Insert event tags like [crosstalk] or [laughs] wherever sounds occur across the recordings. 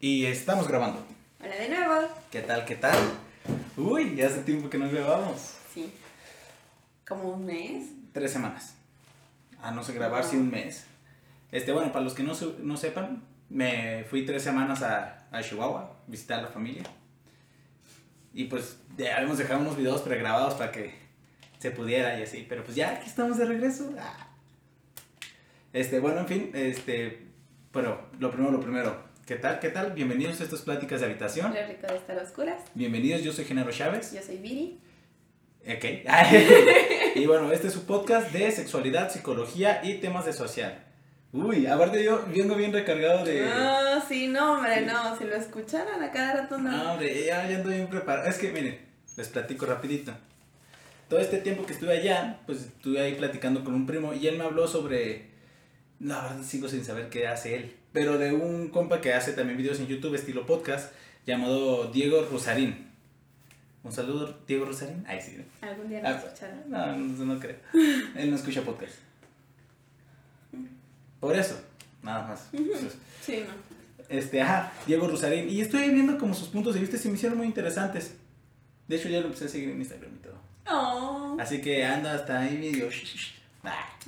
Y estamos grabando. Hola de nuevo. ¿Qué tal? ¿Qué tal? Uy, ya hace tiempo que no grabamos. Sí. Como un mes. Tres semanas. A no sé grabar, sí, un mes. Este, bueno, para los que no, su- no sepan, me fui tres semanas a, a Chihuahua, visitar a la familia. Y pues ya habíamos dejado unos videos pregrabados para que se pudiera y así. Pero pues ya aquí estamos de regreso. Ah. Este, bueno, en fin, este, pero lo primero, lo primero. ¿Qué tal? ¿Qué tal? Bienvenidos a estas pláticas de habitación. Lo rico de estar a oscuras. Bienvenidos, yo soy Genaro Chávez. Yo soy Viri. Ok. [laughs] y bueno, este es su podcast de sexualidad, psicología y temas de social. Uy, aparte yo vengo bien recargado de... No, sí, no, hombre, no. Si lo escucharan a cada rato, no. No, hombre, ya, ya ando bien preparado. Es que, miren, les platico rapidito. Todo este tiempo que estuve allá, pues estuve ahí platicando con un primo y él me habló sobre... La verdad sigo sin saber qué hace él. Pero de un compa que hace también videos en YouTube estilo podcast llamado Diego Rosarín. Un saludo, Diego Rosarín. Ay, sí. Algún día lo Ah, escucharán. No, no, no creo. Él no escucha podcast. Por eso, nada más. Entonces, Sí, no. Este, ajá, Diego Rosarín. Y estoy viendo como sus puntos de vista se me hicieron muy interesantes. De hecho, ya lo empecé a seguir en Instagram y todo. Oh. Así que anda hasta ahí medio.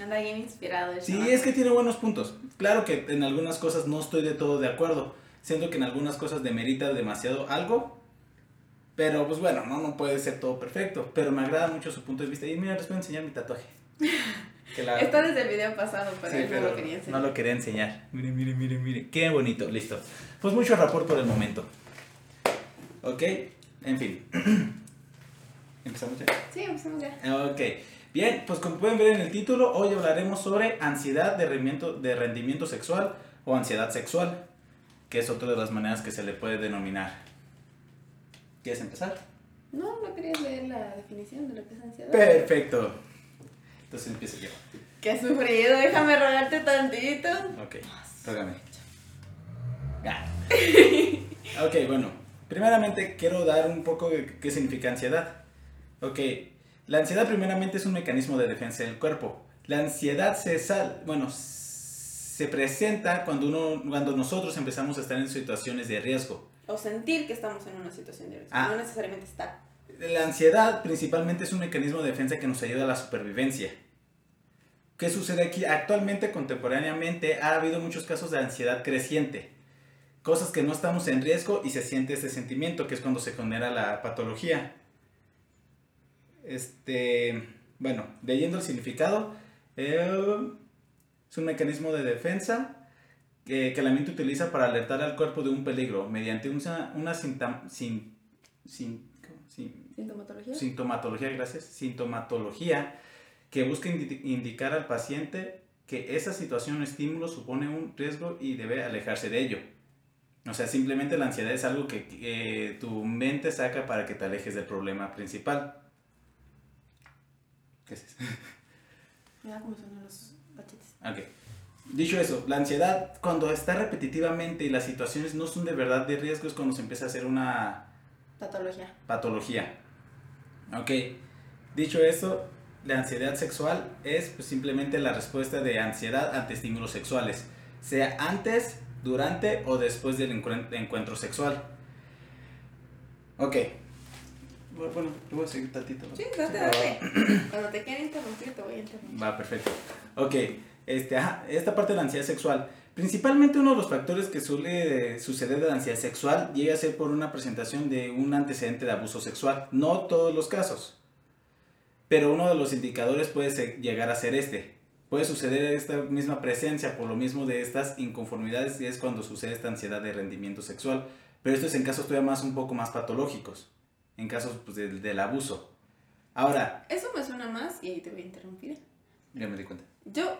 Anda bien inspirado. el Sí, chamaco. es que tiene buenos puntos. Claro que en algunas cosas no estoy de todo de acuerdo. Siento que en algunas cosas demerita demasiado algo. Pero pues bueno, no, no puede ser todo perfecto. Pero me agrada mucho su punto de vista. Y mira, les voy a enseñar mi tatuaje. [laughs] Que la- Está desde el video pasado, pero Sí, pero no lo quería enseñar. no lo quería enseñar. Miren, miren, miren, miren. Qué bonito, listo. Pues mucho rapport por el momento. Ok, en fin. [clears throat] ¿Empezamos ya? Sí, empezamos ya. Ok, bien, pues como pueden ver en el título, hoy hablaremos sobre ansiedad de rendimiento, de rendimiento sexual o ansiedad sexual, que es otra de las maneras que se le puede denominar. ¿Quieres empezar? No, no querías leer la definición de lo que es ansiedad. Perfecto. Entonces empiezo yo. Qué sufrido, déjame rogarte tantito. Ok, tócame. Ya. Ok, bueno. Primeramente quiero dar un poco de qué significa ansiedad. Ok, la ansiedad primeramente es un mecanismo de defensa del cuerpo. La ansiedad se sal, bueno, se presenta cuando uno, cuando nosotros empezamos a estar en situaciones de riesgo. O sentir que estamos en una situación de riesgo. Ah. No necesariamente estar. La ansiedad principalmente es un mecanismo de defensa que nos ayuda a la supervivencia. ¿Qué sucede aquí? Actualmente, contemporáneamente, ha habido muchos casos de ansiedad creciente. Cosas que no estamos en riesgo y se siente ese sentimiento, que es cuando se genera la patología. Este, bueno, leyendo el significado, eh, es un mecanismo de defensa que, que la mente utiliza para alertar al cuerpo de un peligro mediante una, una sintam- sin- sin- ¿cómo? Sin- ¿Sintomatología? sintomatología, gracias, sintomatología que busca indi- indicar al paciente que esa situación o estímulo supone un riesgo y debe alejarse de ello. O sea, simplemente la ansiedad es algo que, que tu mente saca para que te alejes del problema principal. ¿Qué es eso? Me da como suenan los cachetes. Ok. Dicho eso, la ansiedad cuando está repetitivamente y las situaciones no son de verdad de riesgo es cuando se empieza a hacer una Patología. patología. Ok, dicho esto, la ansiedad sexual es pues, simplemente la respuesta de ansiedad ante estímulos sexuales, sea antes, durante o después del encuen- encuentro sexual. Ok. Bueno, yo voy a seguir tantito. ¿no? Sí, date, date. Cuando te quiera interrumpir, te voy a interrumpir. Va, perfecto. Ok, este, ajá, esta parte de la ansiedad sexual. Principalmente uno de los factores que suele suceder de la ansiedad sexual llega a ser por una presentación de un antecedente de abuso sexual. No todos los casos. Pero uno de los indicadores puede ser- llegar a ser este. Puede suceder esta misma presencia por lo mismo de estas inconformidades y es cuando sucede esta ansiedad de rendimiento sexual. Pero esto es en casos todavía más un poco más patológicos. En casos pues, del- del abuso. Ahora, Eso me suena más y ahí te voy a interrumpir. ya me di cuenta. Yo,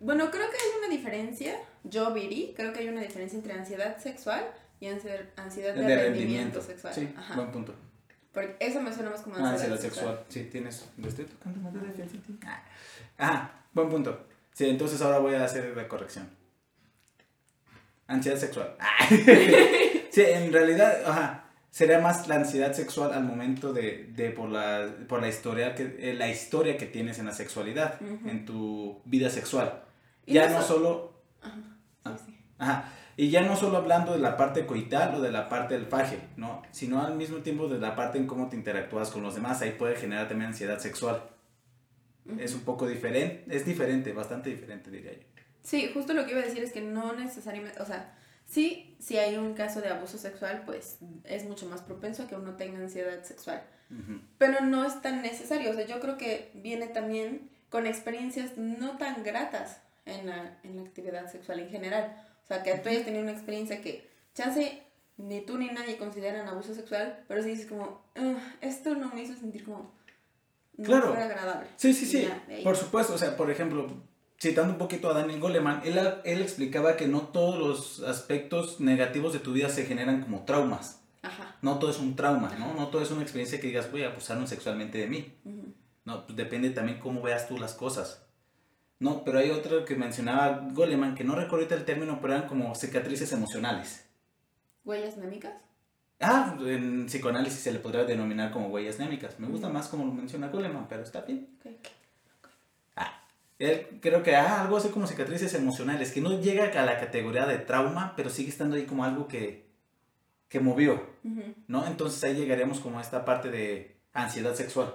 bueno, creo que hay una diferencia. Yo, Viri, creo que hay una diferencia entre ansiedad sexual y ansiedad, ansiedad de, rendimiento, sexual. Sí, Ajá. buen punto. Porque eso me suena más como Ah, ansiedad, ansiedad sexual. sexual. Sí, tienes. Le estoy tocando de ti. Ah, buen punto. Sí, entonces ahora voy a hacer la corrección. Ansiedad sexual. [laughs] Ah. sí, en realidad, ajá, sería más la ansiedad sexual al momento de, de por la por la historia que eh, la historia que tienes en la sexualidad, en tu vida sexual. Y Ya no no so- solo Ajá. Ah. Sí, sí. Ajá. Y ya no solo hablando de la parte coital o de la parte del faje, ¿no? Sino al mismo tiempo de la parte en cómo te interactúas con los demás. Ahí puede generar también ansiedad sexual. Es un poco diferente, es diferente, bastante diferente diría yo. Sí, justo lo que iba a decir es que no necesariamente, o sea, sí, si hay un caso de abuso sexual, pues es mucho más propenso a que uno tenga ansiedad sexual. Pero no es tan necesario, o sea, yo creo que viene también con experiencias no tan gratas en la, en la actividad sexual en general. O sea, que tú hayas tenido una experiencia que, chance, ni tú ni nadie consideran abuso sexual, pero si dices como, esto no me hizo sentir como claro. Sí, sí, sí. Por supuesto, o sea, por ejemplo, citando un poquito a Daniel Goleman, él, él explicaba que no todos los aspectos negativos de tu vida se generan como traumas. Ajá. No todo es un trauma, ¿no? No todo es una experiencia que digas, voy a abusar sexualmente de mí. No, pues depende también cómo veas tú las cosas. No, pero hay otro que mencionaba Goleman, que no recuerdo el término, pero eran como cicatrices emocionales. ¿Huellas némicas? Ah, en psicoanálisis se le podría denominar como huellas némicas. Me gusta más como lo menciona Goleman, pero está bien. Ah, él creo que ah, algo así como cicatrices emocionales, que no llega a la categoría de trauma, pero sigue estando ahí como algo que, que movió, ¿no? Entonces ahí llegaríamos como a esta parte de ansiedad sexual.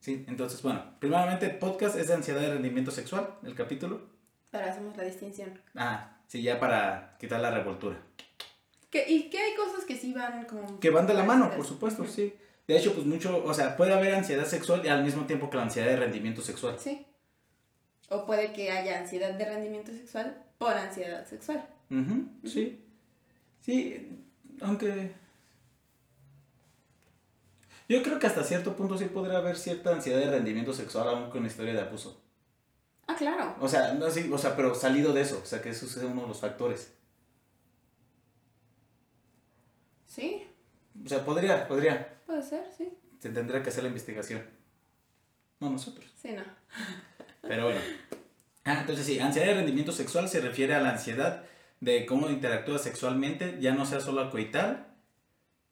Sí, entonces, bueno, primeramente podcast es de ansiedad de rendimiento sexual, el capítulo. Para hacemos la distinción. Ah, sí, ya para quitar la revoltura. ¿Y qué hay cosas que sí van como... Que van de la mano, por supuesto, sí. De hecho, pues mucho, o sea, puede haber ansiedad sexual y al mismo tiempo que la ansiedad de rendimiento sexual. Sí. O puede que haya ansiedad de rendimiento sexual por ansiedad sexual. Sí. Sí, aunque... Yo creo que hasta cierto punto sí podría haber cierta ansiedad de rendimiento sexual aún con historia de abuso. Ah, claro. O sea, no, sí, o sea, pero salido de eso, o sea, que eso es uno de los factores. Sí. O sea, podría, podría. Puede ser, sí. Se tendría que hacer la investigación. No nosotros. Sí, no. [laughs] Pero bueno. Ah, entonces sí, ansiedad de rendimiento sexual se refiere a la ansiedad de cómo interactúas sexualmente, ya no sea solo coital,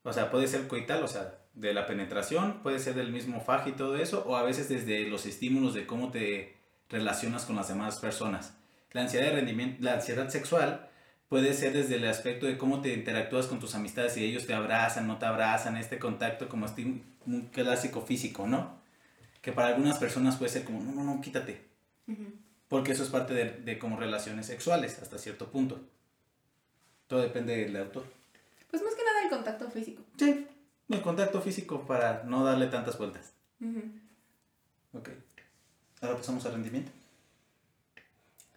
o sea, puede ser coital, o sea, de la penetración, puede ser del mismo faje y todo eso, o a veces desde los estímulos de cómo te relacionas con las demás personas. La ansiedad de la ansiedad sexual puede ser desde el aspecto de cómo te interactúas con tus amistades, si ellos te abrazan, no te abrazan, este contacto como un clásico físico, ¿no? Que para algunas personas puede ser como, no, no, no, quítate. Porque eso es parte de, de como relaciones sexuales hasta cierto punto. Todo depende del autor. Pues más que nada el contacto físico. Sí, el contacto físico para no darle tantas vueltas. Ok. Ahora pasamos al rendimiento.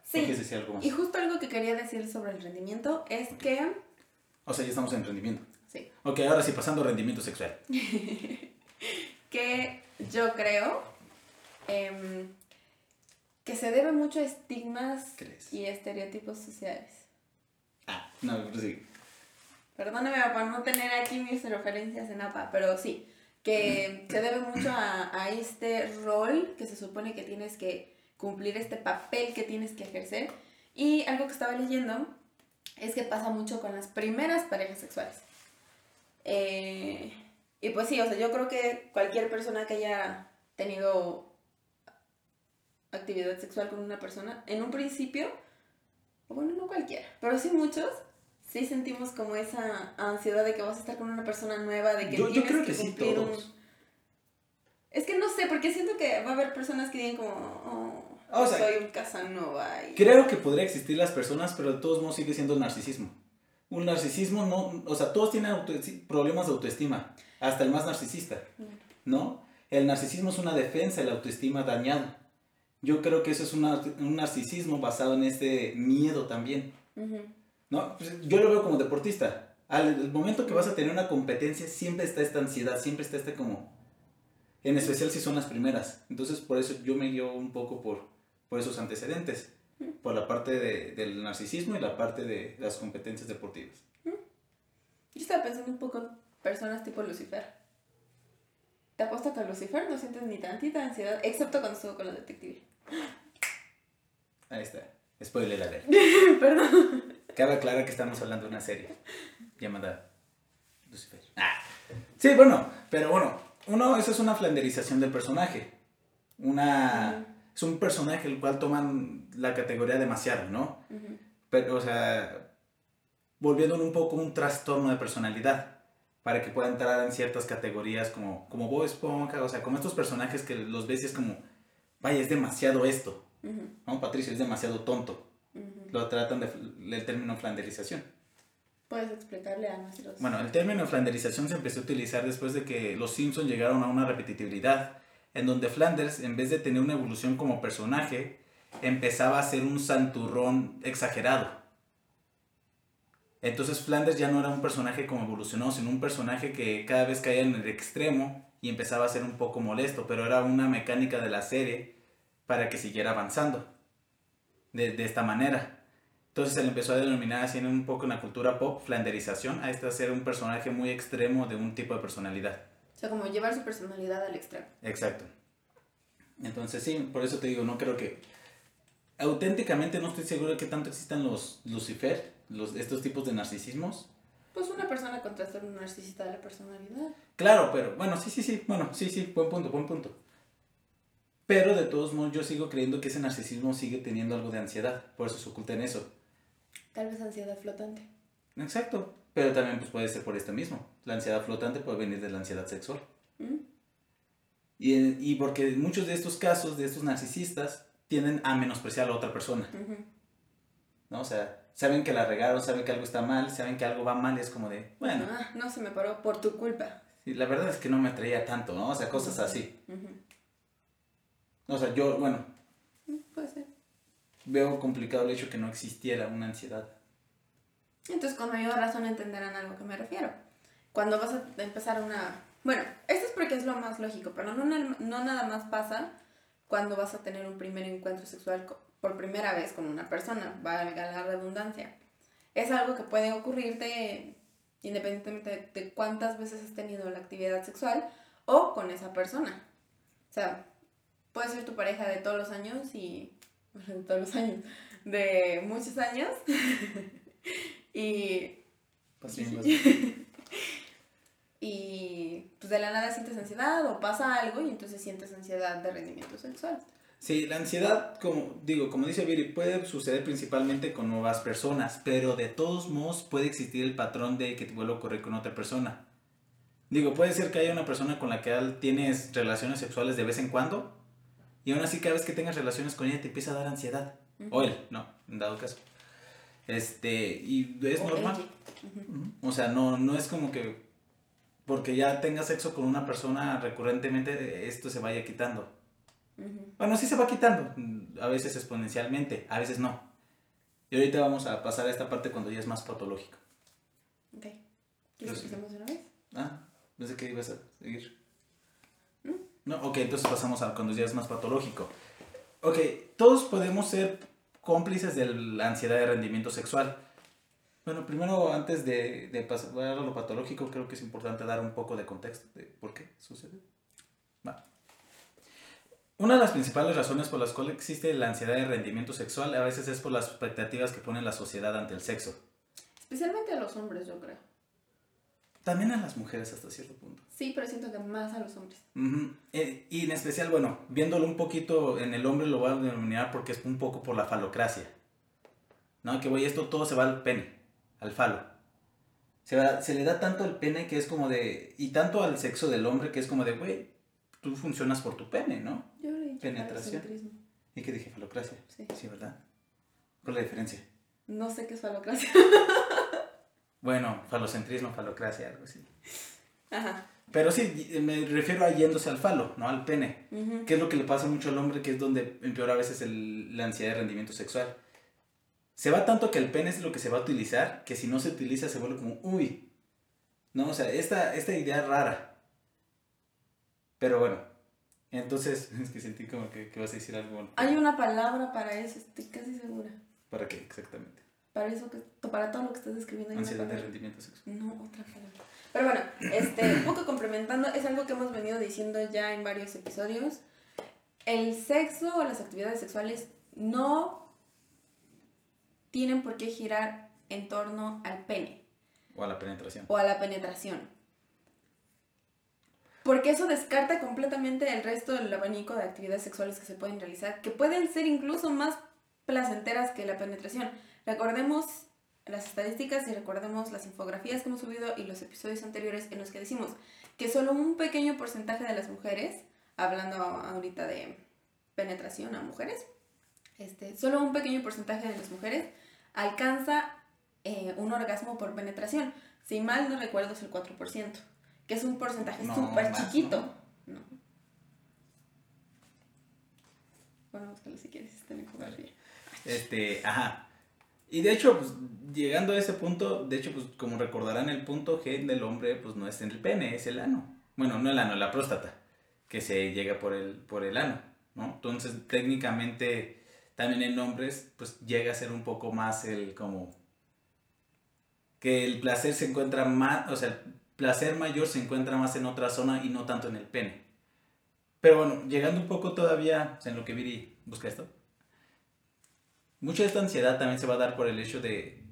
Sí. Y justo algo que quería decir sobre el rendimiento es que... O sea, ya estamos en rendimiento. Sí. Ok, ahora sí, pasando a rendimiento sexual. [laughs] que yo creo em, que se debe mucho a estigmas y estereotipos sociales. Ah, no, sí. Perdóname por no tener aquí mis referencias en APA, pero sí, que [clears throat] se debe mucho a, a este rol que se supone que tienes que cumplir este papel que tienes que ejercer. Y algo que estaba leyendo es que pasa mucho con las primeras parejas sexuales. Eh, y pues sí, o sea, yo creo que cualquier persona que haya tenido actividad sexual con una persona, en un principio, bueno, no cualquiera, pero sí muchos, sí sentimos como esa ansiedad de que vas a estar con una persona nueva, de que yo, tienes yo creo que, sí, todos. Es que no sé, porque siento que va a haber personas que digan como, oh, soy un Casanova. Creo que podría existir las personas, pero de todos modos sigue siendo narcisismo. Un narcisismo no, o sea, todos tienen problemas de autoestima, hasta el más narcisista, ¿no? El narcisismo es una defensa de la autoestima dañada. Yo creo que eso es un narcisismo basado en este miedo también. ¿no? Pues, yo lo veo como deportista. Al momento que vas a tener una competencia, siempre está esta ansiedad, siempre está este como... En especial si son las primeras. Entonces, por eso yo me guío un poco por, por esos antecedentes, por la parte de, del narcisismo y la parte de las competencias deportivas. Yo estaba pensando un poco personas tipo Lucifer. Te apuesto que Lucifer no sientes ni tantita ansiedad, excepto cuando estuvo con la detective. Ahí está. Spoiler ver. [laughs] Perdón. Cabe aclarar que estamos hablando de una serie llamada Lucifer. Ah. Sí, bueno, pero bueno, uno, eso es una flanderización del personaje. Una es un personaje el cual toman la categoría demasiado, ¿no? Pero, o sea, volviéndolo un poco un trastorno de personalidad para que pueda entrar en ciertas categorías como, como Bob Esponja, o sea, como estos personajes que los ves y es como, vaya, es demasiado esto, ¿no? Patricio es demasiado tonto. Lo tratan del término flanderización. ¿Puedes explicarle a nuestros... Bueno, el término flanderización se empezó a utilizar después de que los Simpsons llegaron a una repetitividad, en donde Flanders, en vez de tener una evolución como personaje, empezaba a ser un santurrón exagerado. Entonces Flanders ya no era un personaje como evolucionó, sino un personaje que cada vez caía en el extremo y empezaba a ser un poco molesto, pero era una mecánica de la serie para que siguiera avanzando de, de esta manera. Entonces se le empezó a denominar así en un poco en la cultura pop, flanderización, a este ser un personaje muy extremo de un tipo de personalidad. O sea, como llevar su personalidad al extremo. Exacto. Entonces sí, por eso te digo, no creo que... Auténticamente no estoy seguro de que tanto existan los Lucifer, los, estos tipos de narcisismos. Pues una persona con trastorno narcisista de la personalidad. Claro, pero bueno, sí, sí, sí, bueno, sí, sí, buen punto, buen punto. Pero de todos modos yo sigo creyendo que ese narcisismo sigue teniendo algo de ansiedad, por eso se oculta en eso. Tal vez ansiedad flotante. Exacto, pero también pues, puede ser por esto mismo. La ansiedad flotante puede venir de la ansiedad sexual. ¿Mm? Y, y, porque muchos de estos casos, de estos narcisistas, tienden a menospreciar a la otra persona. ¿No? O sea, saben que la regaron, saben que algo está mal, saben que algo va mal, y es como de, bueno. Ah, no se me paró por tu culpa. Sí, la verdad es que no me atraía tanto, ¿no? O sea, cosas así. O sea, yo, bueno. Mm, puede ser. Veo complicado el hecho que no existiera una ansiedad. Entonces, con mayor razón entenderán a lo que me refiero. Cuando vas a empezar una... Bueno, esto es porque es lo más lógico, pero no, no nada más pasa cuando vas a tener un primer encuentro sexual por primera vez con una persona, valga la redundancia. Es algo que puede ocurrirte independientemente de cuántas veces has tenido la actividad sexual o con esa persona. O sea, puede ser tu pareja de todos los años y... [laughs] de todos los años. De muchos años. [laughs] y... Pues [laughs] y pues de la nada sientes ansiedad o pasa algo y entonces sientes ansiedad de rendimiento sexual. Sí, la ansiedad, como digo, como dice Viri, puede suceder principalmente con nuevas personas, pero de todos modos puede existir el patrón de que te vuelva a ocurrir con otra persona. Digo, puede ser que haya una persona con la que tienes relaciones sexuales de vez en cuando, y aún así cada vez que tengas relaciones con ella te empieza a dar ansiedad. O él, no, en dado caso. Este, y es normal. O sea, no, no es como que porque ya tengas sexo con una persona recurrentemente, esto se vaya quitando. Bueno, sí se va quitando, a veces exponencialmente, a veces no. Y ahorita vamos a pasar a esta parte cuando ya es más patológico. Ok. ¿Quieres que empecemos una vez? Ah, pensé que ibas a seguir. ¿Mm? No, ok, entonces pasamos a cuando ya es más patológico. Ok, todos podemos ser cómplices de la ansiedad de rendimiento sexual. Bueno, primero, antes de, de pasar a lo patológico, creo que es importante dar un poco de contexto de por qué sucede. Va. Una de las principales razones por las cuales existe la ansiedad de rendimiento sexual a veces es por las expectativas que pone la sociedad ante el sexo. Especialmente a los hombres, yo creo. También a las mujeres hasta cierto punto. Sí, pero siento que más a los hombres. Eh, y en especial, bueno, viéndolo un poquito en el hombre lo voy a denominar porque es un poco por la falocracia. ¿No? Que, güey, esto todo se va al pene al falo. Se, se le da tanto al pene que es como de... Y tanto al sexo del hombre que es como de, güey, tú funcionas por tu pene, ¿no? Yo le Penetración. ¿Y qué dije? Falocracia. Sí. Sí, ¿verdad? ¿Cuál es la diferencia? No sé qué es falocracia. [laughs] bueno, falocentrismo, falocracia, algo así. Ajá. Pero sí, me refiero a yéndose al falo, no al pene. Que es lo que le pasa mucho al hombre, que es donde empeora a veces el, la ansiedad de rendimiento sexual se va tanto que el pene es lo que se va a utilizar, que si no se utiliza se vuelve como, uy. No, o sea, esta, esta idea es rara. Pero bueno, entonces, [laughs] es que sentí como que, vas a decir algo. Hay una palabra para eso, estoy casi segura. ¿Para qué exactamente? Para eso, que, para todo lo que estás describiendo. Ansiedad de rendimiento sexual. No, otra palabra. Pero bueno, este, un poco complementando, es algo que hemos venido diciendo ya en varios episodios. El sexo o las actividades sexuales no tienen por qué girar en torno al pene. O a la penetración. O a la penetración. Porque eso descarta completamente el resto del abanico de actividades sexuales que se pueden realizar, que pueden ser incluso más placenteras que la penetración. Recordemos las estadísticas y recordemos las infografías que hemos subido y los episodios anteriores en los que decimos que solo un pequeño porcentaje de las mujeres, hablando ahorita de penetración a mujeres, este, solo un pequeño porcentaje de las mujeres alcanza eh, un orgasmo por penetración. Si mal no recuerdo es el 4%, que es un porcentaje súper chiquito. No. Bueno, búscalo si quieres, está en. Este, ajá. Y de hecho, pues, llegando a ese punto, de hecho, pues, como recordarán, el punto G del hombre, pues, no es en el pene, es el ano. Bueno, no el ano, la próstata, que se llega por el, por el ano, ¿no? Entonces, técnicamente, también en hombres, pues, llega a ser un poco más el, como, que el placer se encuentra más, o sea, el placer mayor se encuentra más en otra zona y no tanto en el pene. Pero bueno, llegando un poco todavía en lo que Viri busca esto mucha de esta ansiedad también se va a dar por el hecho de,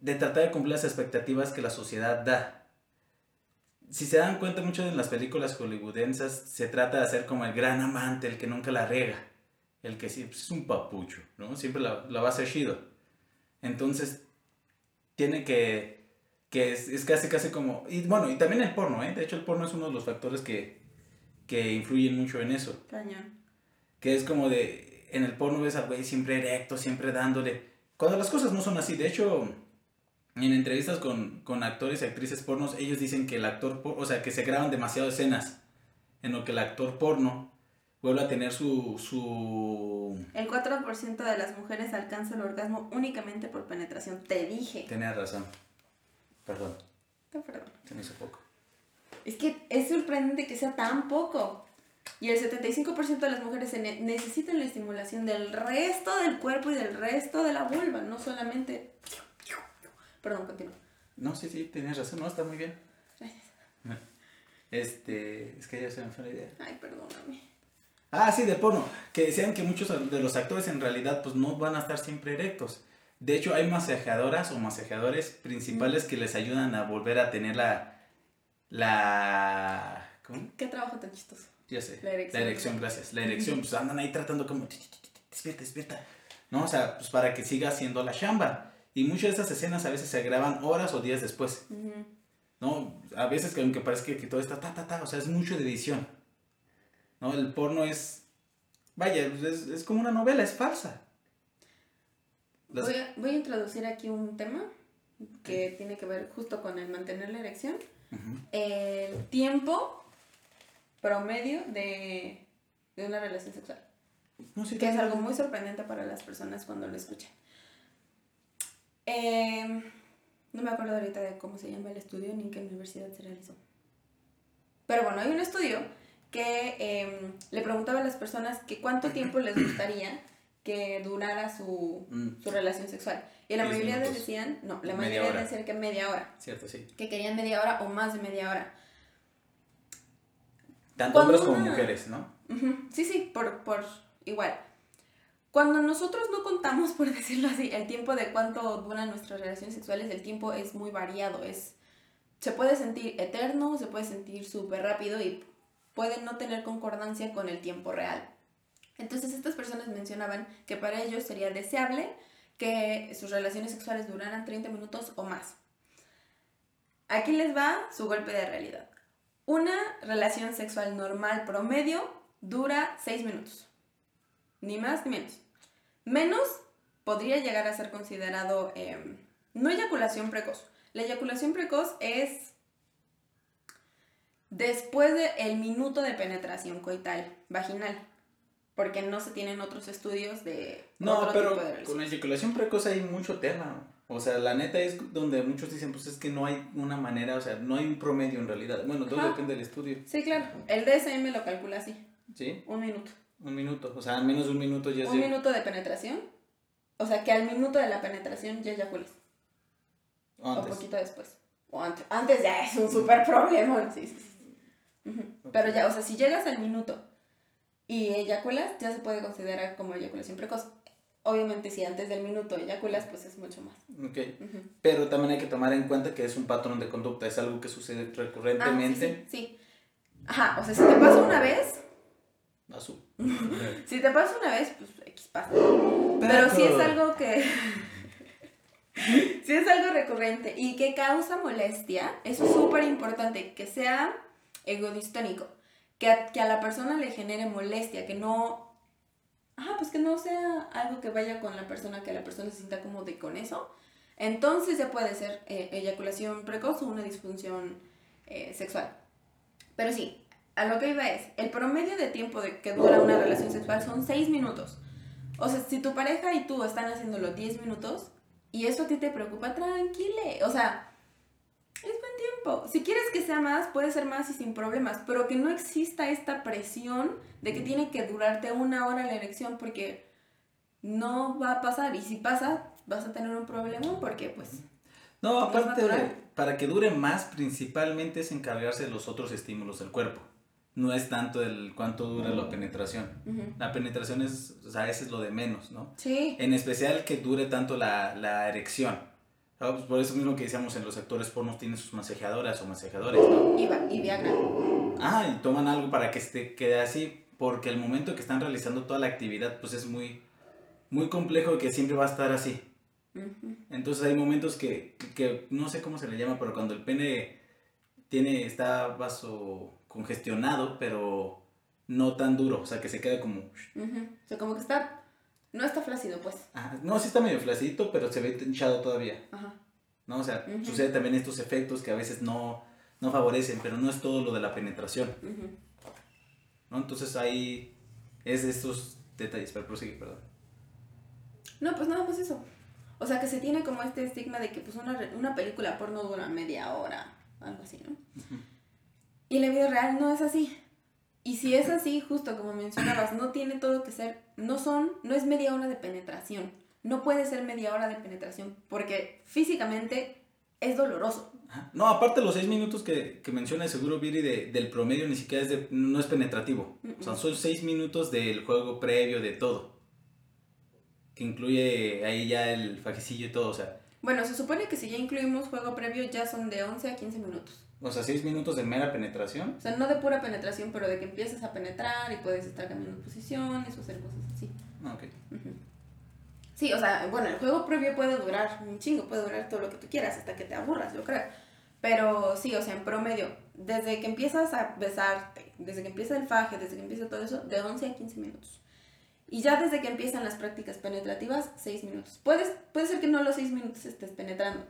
de tratar de cumplir las expectativas que la sociedad da. Si se dan cuenta, muchas de las películas hollywoodenses se trata de hacer como el gran amante, el que nunca la riega, el que siempre es un papucho, ¿no? Siempre la, la va a hacer chido. Entonces, tiene que, que es, es, casi, casi como, y bueno, y también el porno, ¿eh? De hecho, el porno es uno de los factores que, que influyen mucho en eso. Cañón. Que es como de, en el porno ves al güey siempre erecto, siempre dándole. Cuando las cosas no son así, de hecho, en entrevistas con, con actores y actrices pornos, ellos dicen que el actor, o sea, que se graban demasiado escenas en lo que el actor porno vuelve a tener su... su... El 4% de las mujeres alcanza el orgasmo únicamente por penetración, te dije. Tenías razón. Perdón. No, perdón. Se me hizo poco. Es que es sorprendente que sea tan poco. Y el 75% de las mujeres necesitan la estimulación del resto del cuerpo y del resto de la vulva, no solamente... Perdón, continúa. No, sí, sí, tienes razón, no, está muy bien. Gracias. Este, es que ya se me fue la idea. Ay, perdóname. Ah, sí, de porno, que decían que muchos de los actores en realidad pues no van a estar siempre erectos. De hecho, hay masajeadoras o masajeadores principales que les ayudan a volver a tener la... la ¿cómo? ¿Qué trabajo tan chistoso? Ya sé. La erección. gracias. La erección, pues andan ahí tratando como, despierta, despierta. ¿No? O sea, pues para que siga haciendo la chamba. Y muchas de esas escenas a veces se graban horas o días después. ¿No? A veces que aunque parezca que todo está ta, ta, ta, o sea, es mucho de edición. ¿No? El porno es, vaya, es, es como una novela, es falsa. Voy, a, voy, a, introducir aquí un tema que tiene que ver justo con el mantener la erección. El tiempo promedio de, de una relación sexual. que es algo muy sorprendente para las personas cuando lo escuchan. Em, no me acuerdo ahorita de cómo se llama el estudio ni en qué universidad se realizó. Pero bueno, hay un estudio que em, le preguntaba a las personas que cuánto tiempo les gustaría que durara su, mm. su relación sexual. Y la mayoría de decían, no, la mayoría decían que media hora. Cierto, sí. Que querían media hora o más de media hora. Tanto hombres como mujeres, ¿no? Sí, sí, por, por igual. Cuando nosotros no contamos, por [laughs] decirlo así, el tiempo de cuánto duran nuestras relaciones sexuales, el tiempo es muy variado. Es, se puede sentir eterno, se puede sentir súper rápido y puede no tener concordancia con el tiempo real. Entonces estas personas mencionaban que para ellos sería deseable que sus relaciones sexuales duraran 30 minutos o más. Aquí les va su golpe de realidad. Una relación sexual normal promedio dura 6 minutos. Ni más ni menos. Menos podría llegar a ser considerado em, no eyaculación precoz. La eyaculación precoz es después del minuto de penetración coital vaginal. Porque no se tienen otros estudios de... No, pero con la eyaculación precoz hay mucho tema. O sea, la neta es donde muchos dicen, pues es que no hay una manera, o sea, no hay un promedio en realidad. Bueno, todo depende del estudio. Sí, claro. El DSM lo calcula así. ¿Sí? Un minuto. Un minuto. O sea, al menos un minuto ya Un minuto de penetración. O sea, que al minuto de la penetración ya eyacules. O antes. O poquito después. O antes. Antes ya es un súper problema. Sí, sí, sí. Pero ya, o sea, si llegas al minuto y eyaculas, ya se puede considerar como eyaculación precoz. Obviamente si antes del minuto eyaculas, pues es mucho más. Ok. Pero también hay que tomar en cuenta que es un patrón de conducta, es algo que sucede recurrentemente. Ah, sí, sí, Ajá, o sea, si te pasa una vez... Azul. [laughs] si te pasa una vez, pues X pasa. Pero, si es algo que... [laughs] si es algo recurrente y que causa molestia, eso es súper importante, que sea egodistónico, que a, que a la persona le genere molestia, que no... Ajá, pues que no sea algo que vaya con la persona, que la persona se sienta cómoda con eso. Entonces ya puede ser eh, eyaculación precoz o una disfunción eh, sexual. Pero sí, a lo que iba es, el promedio de tiempo de que dura una relación sexual son 6 minutos. O sea, si tu pareja y tú están haciéndolo 10 minutos y eso a ti te preocupa, tranquile. O sea, es buen tiempo. Si quieres que sea más, puede ser más y sin problemas, pero que no exista esta presión de que tiene que durarte una hora la erección porque no va a pasar. Y si pasa, vas a tener un problema porque pues... No, aparte, para que dure más, principalmente es encargarse de los otros estímulos del cuerpo no es tanto el cuánto dura la penetración. La penetración es, o sea, ese es lo de menos, ¿no? Sí. En especial que dure tanto la, la erección. Pues por eso mismo que decíamos en los actores pornos tienen sus masajeadoras o masajeadores, ¿no? Y, y Viagra. Ah, y toman algo para que esté, quede así, porque el momento que están realizando toda la actividad, pues es muy, muy complejo que siempre va a estar así. Entonces hay momentos que, que, no sé cómo se le llama, pero cuando el pene tiene, está vaso congestionado, pero no tan duro, o sea, que se queda como... O sea, como que está... No está flácido, pues. no, sí está medio flacidito, pero se ve hinchado todavía. Ajá. ¿No? O sea, sucede también estos efectos que a veces no, no favorecen, pero no es todo lo de la penetración. ¿No? Entonces ahí es de estos detalles, pero prosigue, perdón. No, pues nada más eso. O sea, que se tiene como este estigma de que pues una, una película porno dura media hora, algo así, ¿no? Y la vida real no es así. Y si es así, justo como mencionabas, no tiene todo que ser, no son, no es media hora de penetración. No puede ser media hora de penetración porque físicamente es doloroso. No, aparte los seis minutos que, que menciona el seguro Viri de, del promedio ni siquiera es de, no es penetrativo. O sea, son seis minutos del juego previo de todo. Que incluye ahí ya el fajecillo y todo, o sea. Bueno, se supone que si ya incluimos juego previo ya son de 11 a 15 minutos. O sea, seis minutos de mera penetración. O sea, no de pura penetración, pero de que empiezas a penetrar y puedes estar cambiando posiciones o hacer cosas así. Ah, ok. Sí, o sea, bueno, el juego previo puede durar un chingo, puede durar todo lo que tú quieras hasta que te aburras, yo creo. Pero sí, o sea, en promedio, desde que empiezas a besarte, desde que empieza el faje, desde que empieza todo eso, de 11 a 15 minutos. Y ya desde que empiezan las prácticas penetrativas, 6 minutos. Puedes, puede ser que no los 6 minutos estés penetrando,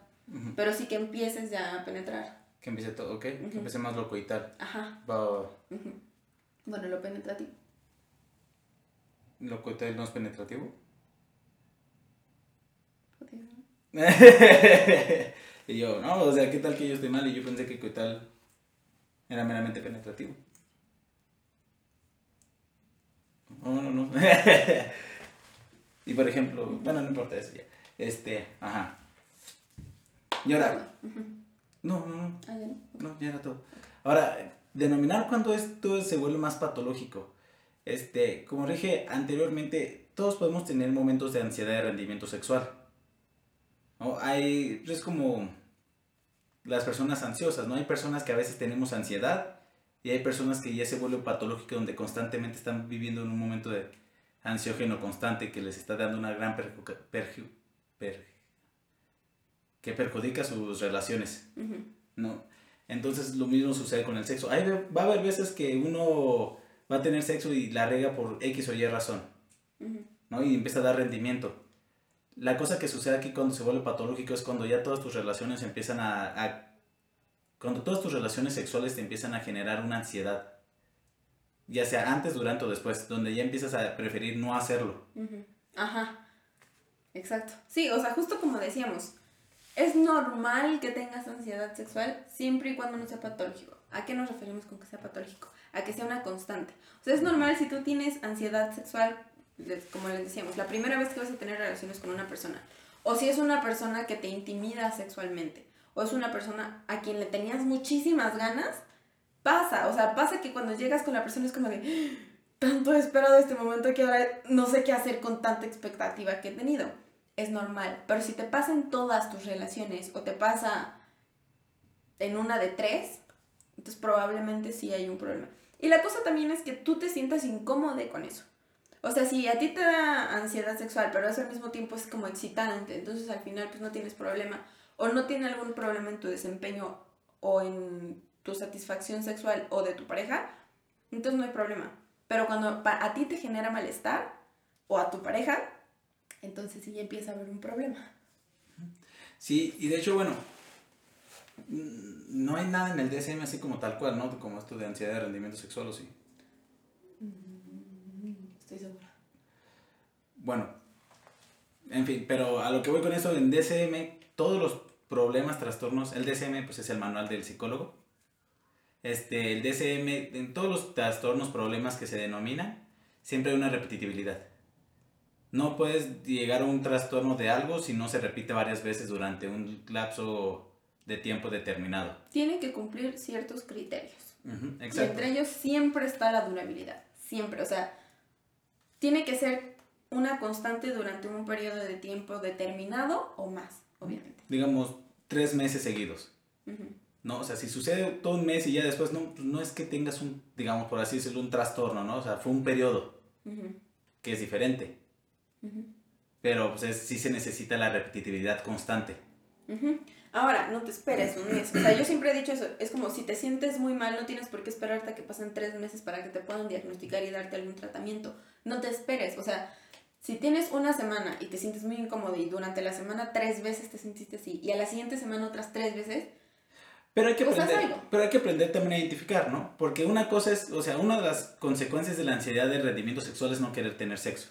pero sí que empieces ya a penetrar. Que empiece todo, ¿ok? Que empiece más lo coital. Ajá. Va... Bueno, lo penetrativo. ¿Lo coital no es penetrativo? [laughs] y yo, no, o sea, ¿qué tal que yo estoy mal? Y yo pensé que coital era meramente penetrativo. No, no, no. [laughs] y por ejemplo, bueno, no importa eso ya. Este, ajá. Y ahora, no, no, no. Ah, no, ya era todo. Ahora, denominar cuando esto se vuelve más patológico. Este, como dije anteriormente, todos podemos tener momentos de ansiedad de rendimiento sexual. ¿No? Hay, es como las personas ansiosas, ¿no? Hay personas que a veces tenemos ansiedad y hay personas que ya se vuelven patológicas donde constantemente están viviendo en un momento de ansiógeno constante que les está dando una gran perju que perjudica sus relaciones, ¿no? Entonces lo mismo sucede con el sexo. Hay, va a haber veces que uno va a tener sexo y la rega por X o Y razón, ¿no? Y empieza a dar rendimiento. La cosa que sucede aquí cuando se vuelve patológico es cuando ya todas tus relaciones empiezan a, cuando todas tus relaciones sexuales te empiezan a generar una ansiedad. Ya sea antes, durante o después, donde ya empiezas a preferir no hacerlo. Ajá. Exacto. Sí, o sea, justo como decíamos, es normal que tengas ansiedad sexual siempre y cuando no sea patológico. ¿A qué nos referimos con que sea patológico? A que sea una constante. O sea, es normal si tú tienes ansiedad sexual, como les decíamos, la primera vez que vas a tener relaciones con una persona. O si es una persona que te intimida sexualmente. O es una persona a quien le tenías muchísimas ganas. Pasa. O sea, pasa que cuando llegas con la persona es como de... ¡Ah! Tanto he esperado este momento que ahora no sé qué hacer con tanta expectativa que he tenido es normal. Pero si te pasa en todas tus relaciones o te pasa en una de tres, entonces probablemente sí hay un problema. Y la cosa también es que tú te sientas incómodo con eso. O sea, si a ti te da ansiedad sexual, pero eso al mismo tiempo es como excitante, entonces al final pues no tienes problema. O no tiene algún problema en tu desempeño o en tu satisfacción sexual o de tu pareja, entonces no hay problema. Pero cuando a ti te genera malestar o a tu pareja, entonces sí ya empieza a haber un problema. Sí, y de hecho, bueno, no hay nada en el DSM así como tal cual, ¿no? Como esto de ansiedad de rendimiento sexual o sí. Estoy segura. Bueno, en fin, pero a lo que voy con eso, en DSM, todos los problemas, trastornos, el DSM pues es el manual del psicólogo. Este, el DSM, en todos los trastornos, problemas que se denominan, siempre hay una repetitividad. No puedes llegar a un trastorno de algo si no se repite varias veces durante un lapso de tiempo determinado. Tiene que cumplir ciertos criterios. y entre ellos siempre está la durabilidad. Siempre. O sea, tiene que ser una constante durante un periodo de tiempo determinado o más, obviamente. Digamos, tres meses seguidos. ¿no? O sea, si sucede todo un mes y ya después, no, pues no es que tengas un, digamos, por así decirlo, un trastorno, ¿no? O sea, fue un periodo que es diferente. Pero pues sí se necesita la repetitividad constante. Ahora, no te esperes un mes. O sea, yo siempre he dicho eso. Es como si te sientes muy mal, no tienes por qué esperarte a que pasen tres meses para que te puedan diagnosticar y darte algún tratamiento. No te esperes. O sea, si tienes una semana y te sientes muy incómodo y durante la semana tres veces te sentiste así y a la siguiente semana otras tres veces, pero hay que pues aprender, pero hay que aprender también a identificar, ¿no? Porque una cosa es, o sea, una de las consecuencias de la ansiedad del rendimiento sexual es no querer tener sexo.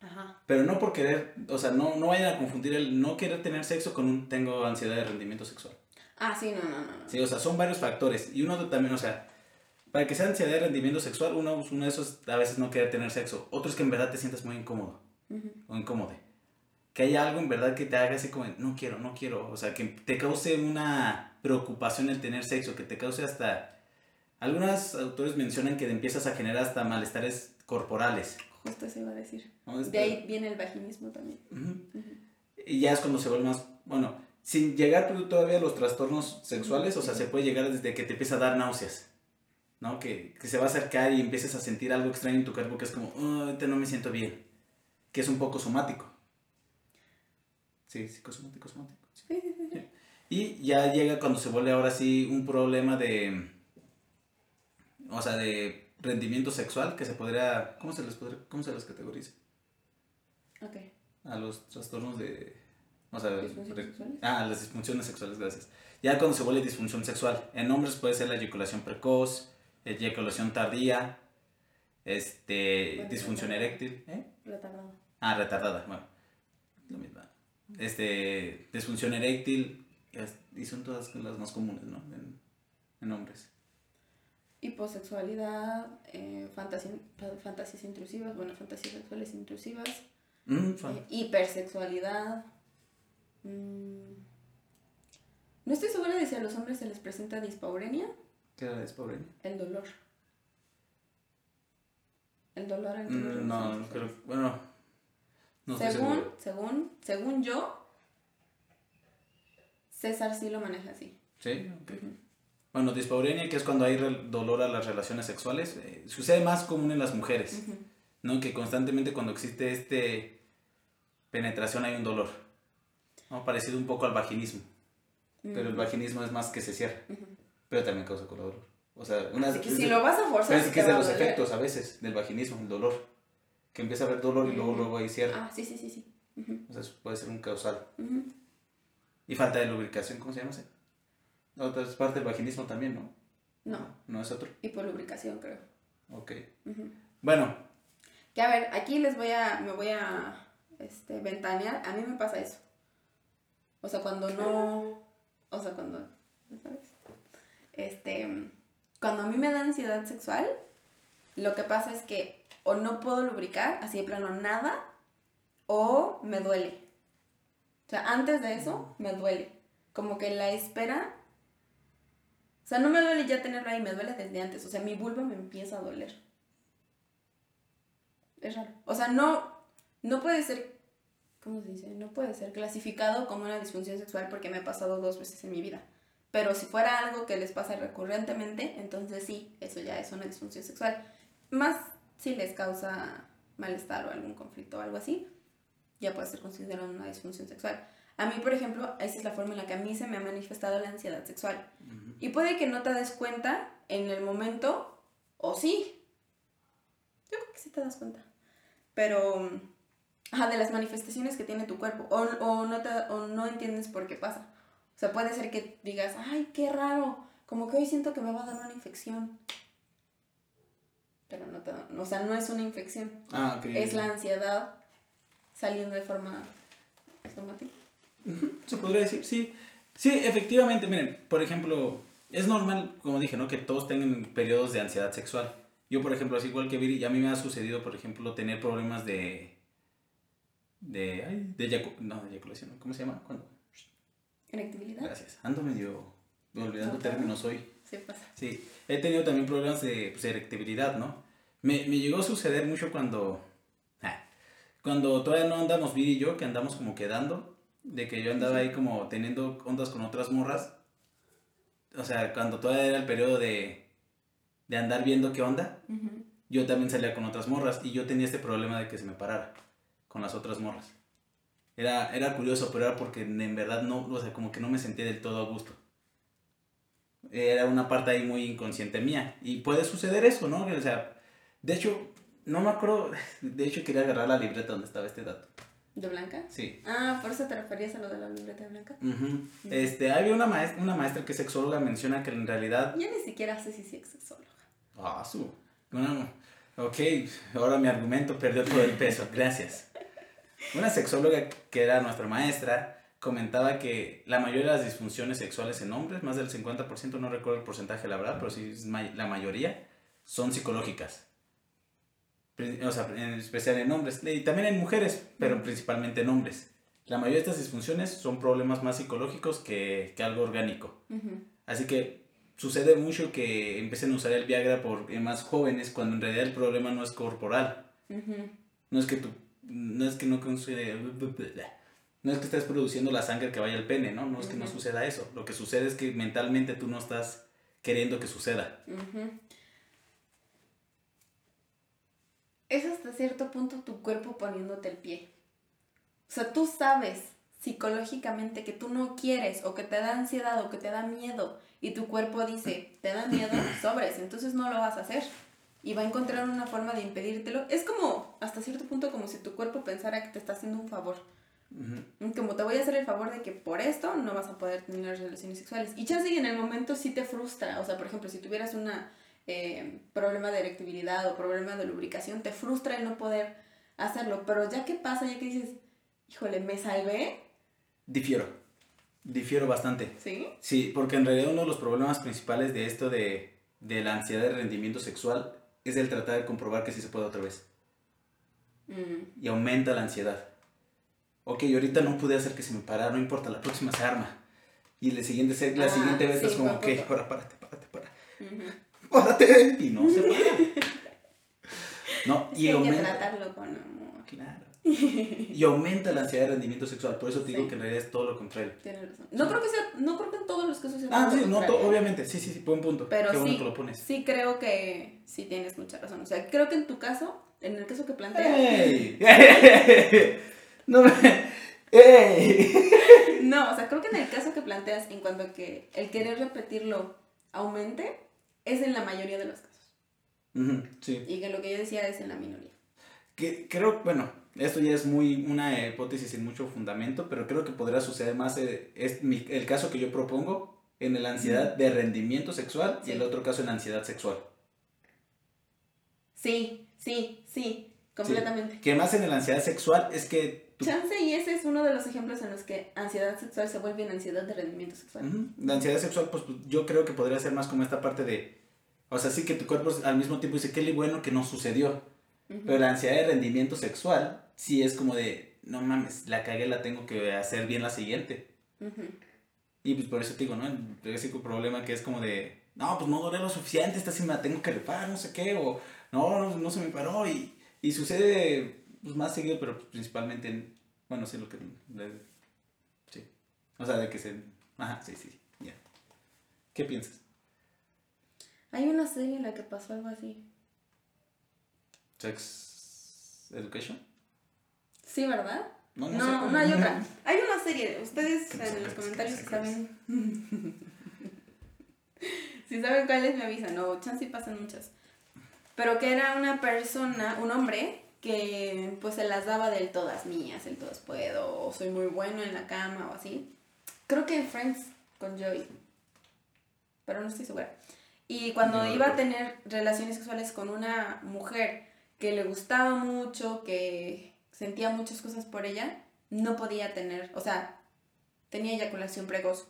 Ajá. Pero no por querer, o sea, no, no vayan a confundir el no querer tener sexo con un tengo ansiedad de rendimiento sexual. Ah, sí, no, no, no. Sí, o sea, son varios factores. Y uno también, o sea, para que sea ansiedad de rendimiento sexual, uno, uno de esos a veces no querer tener sexo. Otro es que en verdad te sientas muy incómodo o incómodo que haya algo en verdad que te haga así como, no quiero, no quiero, o sea, que te cause una preocupación el tener sexo, que te cause hasta, algunos autores mencionan que empiezas a generar hasta malestares corporales. Justo eso iba a decir. De ahí viene el vaginismo también. Y ya es cuando se vuelve más, bueno, sin llegar todavía a los trastornos sexuales, o sea, se puede llegar desde que te empieza a dar náuseas. ¿no? Que, que, se va a acercar y empieces a sentir algo extraño en tu cuerpo que es como, oh, ahorita no me siento bien, que es un poco somático. Sí, psicosomático, somático. Sí. Y ya llega cuando se vuelve ahora sí un problema de. O sea, de rendimiento sexual que se podría. ¿Cómo se les, podría, cómo se les categoriza? Ok. A los trastornos de. O sea, ah, las disfunciones sexuales, gracias. Ya cuando se vuelve disfunción sexual. En hombres puede ser la eyaculación precoz, eyaculación tardía, este, disfunción eréctil. ¿eh? Retardada. Ah, retardada, bueno, lo mismo este, disfunción eréctil, y son todas las más comunes, ¿no? En, en hombres. Hiposexualidad, eh, fantasías intrusivas, bueno, fantasías sexuales intrusivas, mm, eh, hipersexualidad. Mm, no estoy segura de si a los hombres se les presenta dispaurenia. ¿Qué es la dispaurenia? El dolor. El dolor mm, No, no creo. Bueno, según, según, según yo, César sí lo maneja así. Sí, ok. Bueno, dispaurenia, que es cuando hay dolor a las relaciones sexuales, eh, sucede más común en las mujeres, ¿no? Que constantemente cuando existe este penetración hay un dolor, ¿no? Parecido un poco al vaginismo, pero el vaginismo es más que se cierra, pero también causa dolor. O sea, una, Así que si lo vas a forzar... Es que es de los efectos a veces del vaginismo, el dolor que empieza a haber dolor y luego, luego ahí cierra. Ah, sí, sí, sí, sí. O sea, eso puede ser un causal. Y falta de lubricación, ¿cómo se llama ese? Otra es parte del vaginismo también, ¿no? No. ¿No es otro? Hipolubricación, creo. Ok. Bueno. Que a ver, aquí les voy a, me voy a, este, ventanear. A mí me pasa eso. O sea, cuando no, o sea, cuando, ¿sabes? Este, cuando a mí me da ansiedad sexual, lo que pasa es que o no puedo lubricar, así de plano nada, o me duele. O sea, antes de eso me duele. Como que la espera. O sea, no me duele ya tenerlo ahí, me duele desde antes. O sea, mi vulva me empieza a doler. Es raro. O sea, no, no puede ser, ¿cómo se dice? No puede ser clasificado como una disfunción sexual porque me ha pasado dos veces en mi vida. Pero si fuera algo que les pasa recurrentemente, entonces sí, eso ya es una disfunción sexual. Más si les causa malestar o algún conflicto o algo así, ya puede ser considerado una disfunción sexual. A mí, por ejemplo, esa es la forma en la que a mí se me ha manifestado la ansiedad sexual. Y puede que no te des cuenta en el momento, o sí. Yo creo que sí te das cuenta. Pero, ajá, de las manifestaciones que tiene tu cuerpo, o, o, no, te, o no entiendes por qué pasa. O sea, puede ser que digas, ay, qué raro, como que hoy siento que me va a dar una infección. Pero no te o sea, no es una infección. Ah, Es la ansiedad saliendo de forma automática. Se podría decir, sí. Sí, efectivamente, miren, por ejemplo, es normal, como dije, ¿no? Que todos tengan periodos de ansiedad sexual. Yo, por ejemplo, así igual que Viri, a mí me ha sucedido, por ejemplo, tener problemas de... De... Ay, de no, de eyaculación, ¿cómo se llama? ¿Cuándo? Erectibilidad. Gracias. Ando medio olvidando términos hoy. Sí, pasa. Sí, he tenido también problemas de pues, erectibilidad, ¿no? Me, me, llegó a suceder mucho cuando... Ah, cuando todavía no andamos Viri y yo, que andamos como quedando de que yo andaba ahí como teniendo ondas con otras morras. O sea, cuando todavía era el periodo de, de andar viendo qué onda, yo también salía con otras morras y yo tenía este problema de que se me parara con las otras morras. Era, era curioso, pero era porque en verdad no, o sea, como que no me sentía del todo a gusto. Era una parte ahí muy inconsciente mía. Y puede suceder eso, ¿no? O sea, de hecho, no me acuerdo, de hecho quería agarrar la libreta donde estaba este dato. ¿De Blanca? Sí. Ah, por eso te referías a lo de la libreta de Blanca. Este, había una maestra, una maestra que es sexóloga, menciona que en realidad... Yo ni siquiera sé si sí es sexóloga. Ah, su... Bueno, ok, ahora mi argumento perdió todo el peso, gracias. Una sexóloga que era nuestra maestra comentaba que la mayoría de las disfunciones sexuales en hombres, más del 50%, no recuerdo el porcentaje la verdad, pero sí la mayoría, son psicológicas o sea, en especial en hombres, y también en mujeres, pero principalmente en hombres. La mayoría de estas disfunciones son problemas más psicológicos que, que algo orgánico. Así que sucede mucho que empiecen a usar el Viagra por más jóvenes cuando en realidad el problema no es corporal. No es que tú, no es que no no es que estés produciendo la sangre que vaya al pene, ¿no? No es que no suceda eso. Lo que sucede es que mentalmente tú no estás queriendo que suceda es hasta cierto punto tu cuerpo poniéndote el pie. O sea, tú sabes psicológicamente que tú no quieres o que te da ansiedad o que te da miedo y tu cuerpo dice, te da miedo, [coughs] sobres, entonces no lo vas a hacer y va a encontrar una forma de impedírtelo. Es como, hasta cierto punto, como si tu cuerpo pensara que te está haciendo un favor. Como te voy a hacer el favor de que por esto no vas a poder tener relaciones sexuales. Y ya si en el momento sí te frustra. O sea, por ejemplo, si tuvieras una eh, problema de erectibilidad o problema de lubricación, te frustra el no poder hacerlo. Pero ya que pasa, ya que dices, híjole, me salvé. Difiero. Difiero bastante. ¿Sí? Sí, porque en realidad uno de los problemas principales de esto de, de la ansiedad de rendimiento sexual es el tratar de comprobar que sí se puede otra vez. Mm. Y aumenta la ansiedad. Ok, ahorita no pude hacer que se me parara, no importa, la próxima se arma. Y la siguiente, la ah, siguiente vez es como, ok, ahora párate, párate, párate párate, y no se puede. No, y hay que tratarlo con amor. Claro. Y aumenta la ansiedad de rendimiento sexual, por eso te digo que en realidad es todo lo contrario. Tienes razón. No creo que sea, no creo que en todos los casos sea Ah, sí, no, obviamente, sí, sí, sí, buen punto. Pero Qué sí, lo pones. sí creo que sí tienes mucha razón. O sea, creo que en tu caso, en el caso que planteas. ¡Ey! [laughs] no me... ¡Ey! no, o sea, creo que en el caso que planteas, en cuanto a que el querer repetirlo aumente, es en la mayoría de los casos. sí. Y que lo que yo decía es en la minoría. Que creo, bueno, esto ya es muy una hipótesis sin mucho fundamento, pero creo que podría suceder más, eh, es el caso que yo propongo en la ansiedad de rendimiento sexual y el otro caso en la ansiedad sexual. Sí, sí, sí, completamente. Que más en la ansiedad sexual es que... Chance y ese es uno de los ejemplos en los que ansiedad sexual se vuelve en ansiedad de rendimiento sexual. La ansiedad sexual, pues yo creo que podría ser más como esta parte de o sea, sí que tu cuerpo al mismo tiempo dice, qué bueno que no sucedió. Pero la ansiedad de rendimiento sexual sí es como de, no mames, la cagué, la tengo que hacer bien la siguiente. Y pues por eso te digo, ¿no? El clásico problema que es como de, no, pues no duré lo suficiente, esta sí me la tengo que reparar, no sé qué, o no, no, se me paró. Y, y sucede pues, más seguido, pero principalmente en, bueno, sí, lo que... sí. O sea, de que se... Ajá, sí, sí, ya. ¿Qué piensas? Hay una serie en la que pasó algo así. Sex. Education? Sí, ¿verdad? No, no, no, hay otra. [laughs] Hay una serie. Ustedes en los comentarios saben. [laughs] si saben cuáles me avisan. No, chance y pasan muchas. Pero que era una persona, un hombre, que pues se las daba del todas mías, el todas puedo, o soy muy bueno en la cama o así. Creo que Friends con Joey. Pero no estoy segura. Y cuando iba a tener relaciones sexuales con una mujer que le gustaba mucho, que sentía muchas cosas por ella, no podía tener, o sea, tenía eyaculación precoz.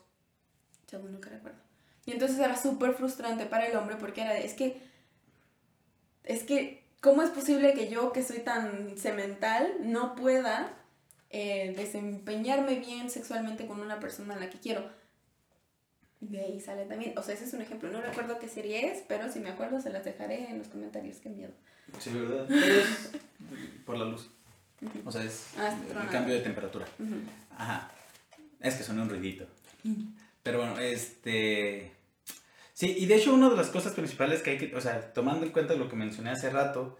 Ya nunca recuerdo. Y entonces era súper frustrante para el hombre porque era de, es que, es que, ¿cómo es posible que yo, que soy tan semental, no pueda eh, desempeñarme bien sexualmente con una persona a la que quiero? De ahí sale también, o sea, ese es un ejemplo. No recuerdo qué serie es, pero si me acuerdo se las dejaré en los comentarios. Qué miedo. Sí, ¿verdad? es por la luz. O sea, es ah, el cambio de temperatura. Ajá. Es que suena un ruidito. Pero bueno, este... Sí, y de hecho una de las cosas principales que hay que, o sea, tomando en cuenta lo que mencioné hace rato,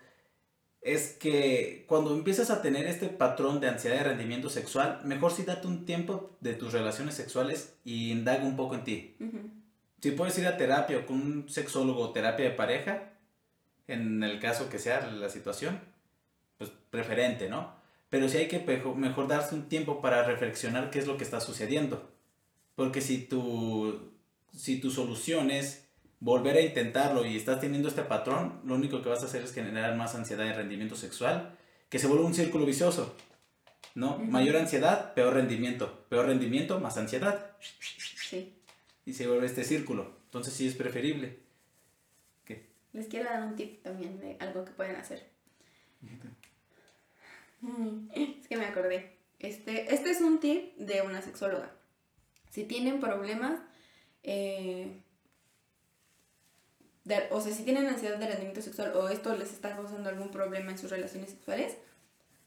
es que cuando empiezas a tener este patrón de ansiedad de rendimiento sexual, mejor si date un tiempo de tus relaciones sexuales y indaga un poco en ti. Si puedes ir a terapia o con un sexólogo o terapia de pareja, en el caso que sea la situación, pues preferente, ¿no? Pero sí hay que mejor darse un tiempo para reflexionar qué es lo que está sucediendo. Porque si tu, si tu solución es volver a intentarlo y estás teniendo este patrón, lo único que vas a hacer es generar más ansiedad y rendimiento sexual, que se vuelve un círculo vicioso. ¿No? Mayor ansiedad, peor rendimiento. Peor rendimiento, más ansiedad. Sí. Y se vuelve este círculo. Entonces sí es preferible. ¿Qué? Les quiero dar un tip también de algo que pueden hacer. Es que me acordé. Este, este es un tip de una sexóloga. Si tienen problemas, eh, o sea, si tienen ansiedad de rendimiento sexual o esto les está causando algún problema en sus relaciones sexuales,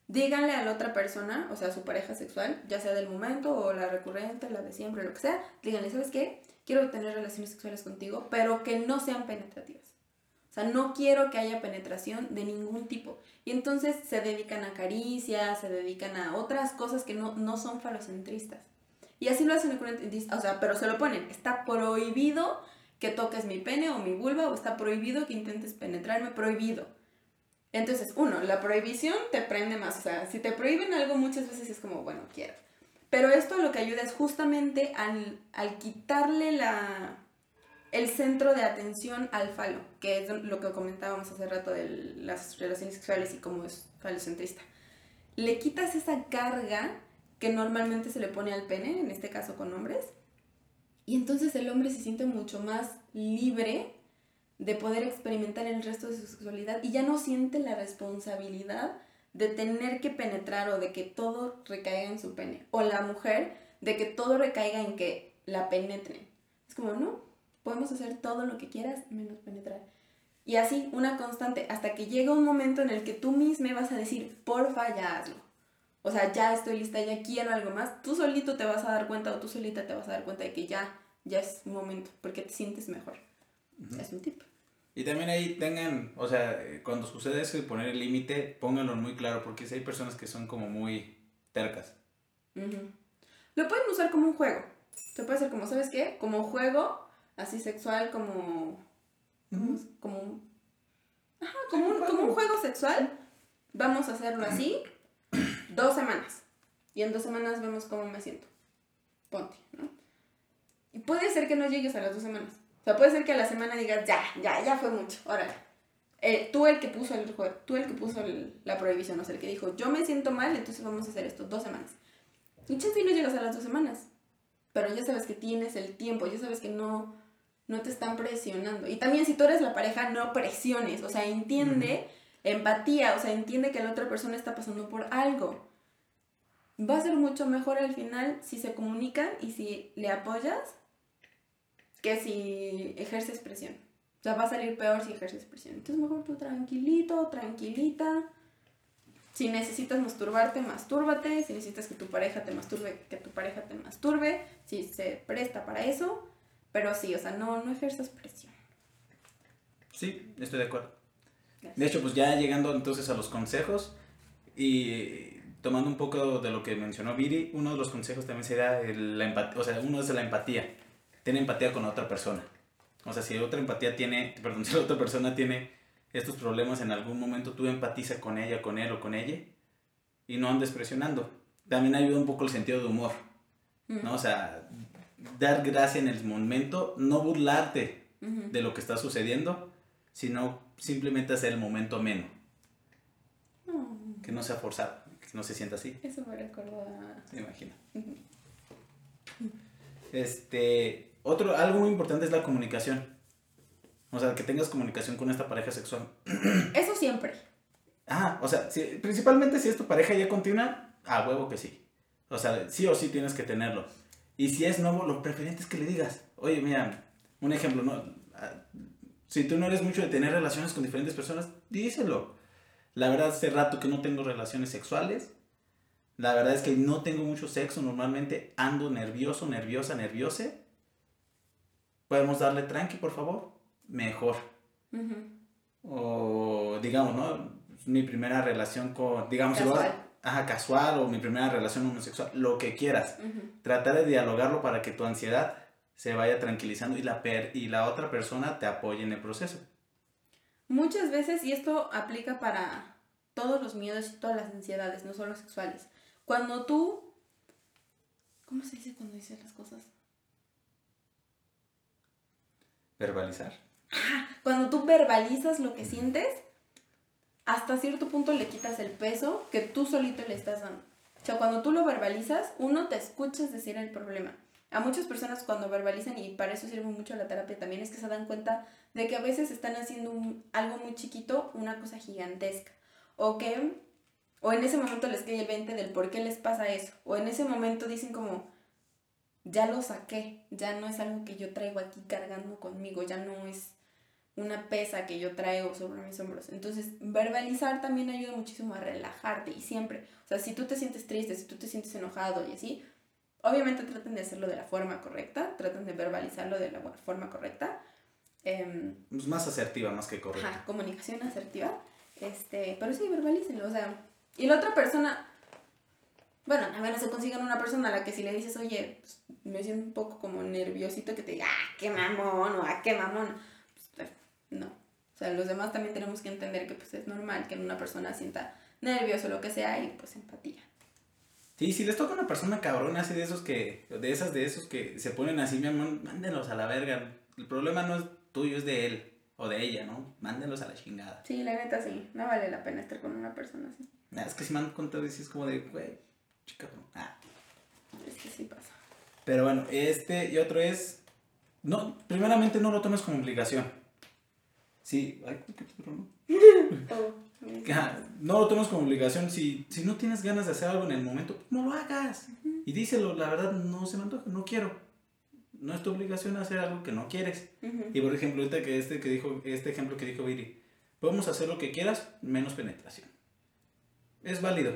díganle a la otra persona, o sea, a su pareja sexual, ya sea del momento o la recurrente, la de siempre, lo que sea, díganle, ¿sabes qué? Quiero tener relaciones sexuales contigo, pero que no sean penetrativas. O sea, no quiero que haya penetración de ningún tipo. Y entonces se dedican a caricias, se dedican a otras cosas que no, no son falocentristas. Y así lo hacen, o sea, pero se lo ponen, está prohibido que toques mi pene o mi vulva o está prohibido que intentes penetrarme, prohibido. Entonces, uno, la prohibición te prende más, o sea, si te prohíben algo muchas veces es como, bueno, quiero. Pero esto lo que ayuda es justamente al, al quitarle la, el centro de atención al falo, que es lo que comentábamos hace rato de las relaciones sexuales y cómo es falocentrista. Le quitas esa carga que normalmente se le pone al pene, en este caso con hombres, y entonces el hombre se siente mucho más libre de poder experimentar el resto de su sexualidad y ya no siente la responsabilidad de tener que penetrar o de que todo recaiga en su pene. O la mujer de que todo recaiga en que la penetren. Es como, no, podemos hacer todo lo que quieras menos penetrar. Y así, una constante, hasta que llega un momento en el que tú misma vas a decir, porfa, ya hazlo. O sea, ya estoy lista, ya quiero algo más. Tú solito te vas a dar cuenta o tú solita te vas a dar cuenta de que ya ya es momento, porque te sientes mejor. Es un tip. Y también ahí tengan, o sea, cuando sucede eso de poner el límite, pónganlo muy claro, porque si hay personas que son como muy tercas. Lo pueden usar como un juego. Se puede hacer como, ¿sabes qué? Como juego, así sexual, como... Como un... Ajá, como un, como un juego sexual. Vamos a hacerlo así dos semanas. Y en dos semanas vemos cómo me siento. Ponte, ¿no? Y puede ser que no llegues a las dos semanas. O sea, puede ser que a la semana digas, ya, ya, ya fue mucho, órale. Eh, tú el que puso el tú el que puso la prohibición, o sea, el que dijo, yo me siento mal, entonces vamos a hacer esto, dos semanas. Y chance no llegas a las dos semanas, pero ya sabes que tienes el tiempo, ya sabes que no, no te están presionando. Y también si tú eres la pareja, no presiones, o sea, entiende, empatía, o sea, entiende que la otra persona está pasando por algo. Va a ser mucho mejor al final si se comunican y si le apoyas que si ejerces presión. O sea, va a salir peor si ejerces presión. Entonces, mejor tú tranquilito, tranquilita. Si necesitas masturbarte, mastúrbate. Si necesitas que tu pareja te masturbe, que tu pareja te masturbe. Si se presta para eso. Pero sí, o sea, no, no ejerzas presión. Sí, estoy de acuerdo. De hecho, pues ya llegando entonces a los consejos, Y tomando un poco de lo que mencionó Viri, uno de los consejos también sería la empatía, o sea, uno es la empatía. Ten empatía con la otra persona. O sea, si otra empatía tiene, perdón, [laughs] si la otra persona tiene estos problemas en algún momento, tú empatiza con ella, con él o con ella y no andes presionando. También ayuda un poco el sentido de humor, ¿no? O sea, dar gracia en el momento, no burlarte de lo que está sucediendo, sino simplemente hacer el momento menos. Que no sea forzado, que no se sienta así. Eso me recuerda a... Me imagino. Este, otro, algo muy importante es la comunicación. O sea, que tengas comunicación con esta pareja sexual. [clears throat] Eso siempre. Ah, o sea, principalmente si es tu pareja ya continua, a huevo que sí. O sea, sí o sí tienes que tenerlo. Y si es nuevo, lo preferente es que le digas, oye, mira, un ejemplo, ¿no? Si tú no eres mucho de tener relaciones con diferentes personas, díselo. La verdad, hace rato que no tengo relaciones sexuales. La verdad es que no tengo mucho sexo. Normalmente ando nervioso, nerviosa, nerviose. ¿Podemos darle tranqui, por favor? Mejor. O digamos, ¿no? Mi primera relación con, digamos, casual. ajá, casual o mi primera relación homosexual, lo que quieras. Tratar de dialogarlo para que tu ansiedad se vaya tranquilizando y la, per y la otra persona te apoye en el proceso. Muchas veces, y esto aplica para todos los miedos y todas las ansiedades, no solo sexuales. Cuando tú... ¿Cómo se dice cuando dices las cosas? Verbalizar. Cuando tú verbalizas lo que sientes, hasta cierto punto le quitas el peso que tú solito le estás dando. O sea, cuando tú lo verbalizas, uno te escuchas decir el problema. A muchas personas cuando verbalizan, y para eso sirve mucho la terapia también, es que se dan cuenta de que a veces están haciendo algo muy chiquito, una cosa gigantesca. O que, o en ese momento les cae el 20 del por qué les pasa eso. O en ese momento dicen como, ya lo saqué, ya no es algo que yo traigo aquí cargando conmigo, ya no es una pesa que yo traigo sobre mis hombros. Entonces, verbalizar también ayuda muchísimo a relajarte y siempre, o sea, si tú te sientes triste, si tú te sientes enojado y así, obviamente traten de hacerlo de la forma correcta, traten de verbalizarlo de la forma correcta. Eh, más asertiva, más que correcta. Ajá, comunicación asertiva. Este, pero sí, verbalícenlo, o sea, y la otra persona, bueno, a menos se consigan una persona a la que si le dices, oye, pues, me siento un poco como nerviosito que te diga, ah, qué mamón, o ah, qué mamón, pues, no. O sea, los demás también tenemos que entender que pues es normal que una persona sienta nervioso o lo que sea y pues empatía. Sí, si les toca una persona cabrona así de esos que, de esas de esos que se ponen así, mi amor, mándenlos a la verga. El problema no es tuyo, es de él o de ella, ¿no? Mándenlos a la chingada. Sí, la neta sí, no vale la pena estar con una persona así. es que si mandan con todo es como de, güey, chica, ah. Es que sí pasa. Pero bueno, este y otro es, no, primeramente no lo tomes como obligación. Sí, ay, ¿qué te no? [laughs] [laughs] oh no lo tomes como obligación. Si, si no tienes ganas de hacer algo en el momento, no lo hagas. Y díselo, la verdad, no se me antoja, no quiero. No es tu obligación hacer algo que no quieres. Y por ejemplo, ahorita que este que dijo, este ejemplo que dijo Viri, podemos hacer lo que quieras, menos penetración. Es válido.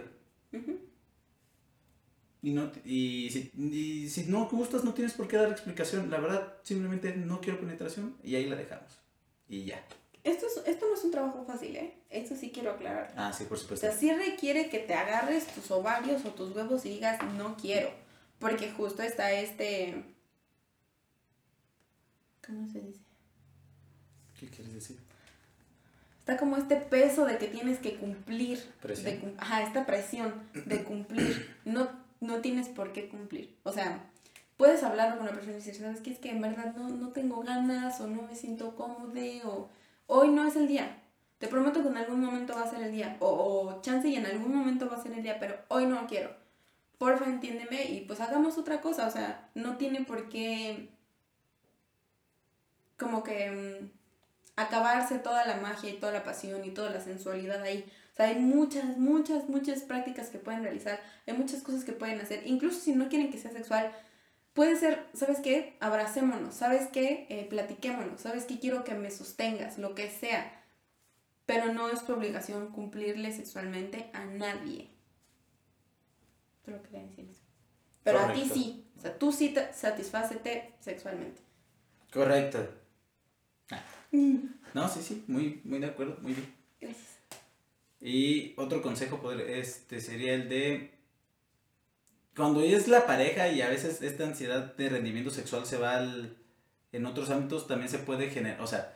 Y, no, y, si, y si no gustas, no tienes por qué dar explicación. La verdad, simplemente no quiero penetración y ahí la dejamos. Y ya. Esto, esto no es un trabajo fácil, ¿eh? Esto sí quiero aclarar. Ah, sí, por supuesto. O sea, sí requiere que te agarres tus ovarios o tus huevos y digas, no quiero. Porque justo está este... ¿Cómo se dice? ¿Qué quieres decir? Está como este peso de que tienes que cumplir. Presión. ajá, esta presión de cumplir. No, no tienes por qué cumplir. O sea, puedes hablar con una persona y decir, ¿sabes qué? Es que en verdad no, no tengo ganas o no me siento cómodo o hoy no es el día. Te prometo que en algún momento va a ser el día. O, chance y en algún momento va a ser el día, pero hoy no quiero. Porfa, entiéndeme y pues hagamos otra cosa. O sea, no tiene por qué como que mm, acabarse toda la magia y toda la pasión y toda la sensualidad ahí. O sea, hay muchas, muchas, muchas prácticas que pueden realizar. Hay muchas cosas que pueden hacer. Incluso si no quieren que sea sexual, Puede ser, ¿sabes qué? Abracémonos, ¿sabes qué? Eh, platiquémonos, ¿sabes qué? Quiero que me sostengas, lo que sea. Pero no es tu obligación cumplirle sexualmente a nadie. Solo quería decir eso. Pero a ti sí. O sea, tú sí te satisfácete sexualmente. Correcto. Ah. No, sí, sí, muy, muy de acuerdo, muy bien. Gracias. Y otro consejo este sería el de cuando es la pareja y a veces esta ansiedad de rendimiento sexual se va al, en otros ámbitos, también se puede generar, o sea,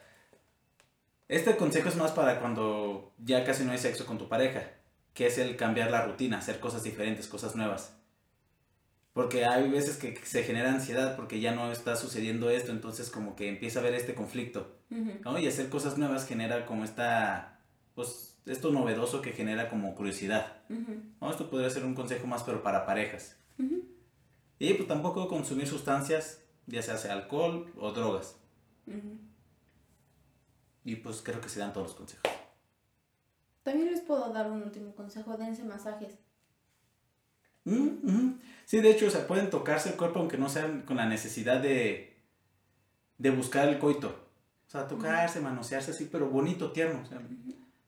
este consejo es más para cuando ya casi no hay sexo con tu pareja, que es el cambiar la rutina, hacer cosas diferentes, cosas nuevas. Porque hay veces que se genera ansiedad porque ya no está sucediendo esto, entonces como que empieza a haber este conflicto. Y hacer cosas nuevas genera como esta, pues, esto novedoso que genera como curiosidad. Esto podría ser un consejo más, pero para parejas. Y pues tampoco consumir sustancias, ya sea, sea alcohol o drogas. Y pues creo que se dan todos los consejos. También les puedo dar un último consejo, dense masajes. Mm, sí, de hecho, o sea, pueden tocarse el cuerpo aunque no sean con la necesidad de, de buscar el coito. O sea, tocarse, manosearse así, pero bonito, tierno. O sea,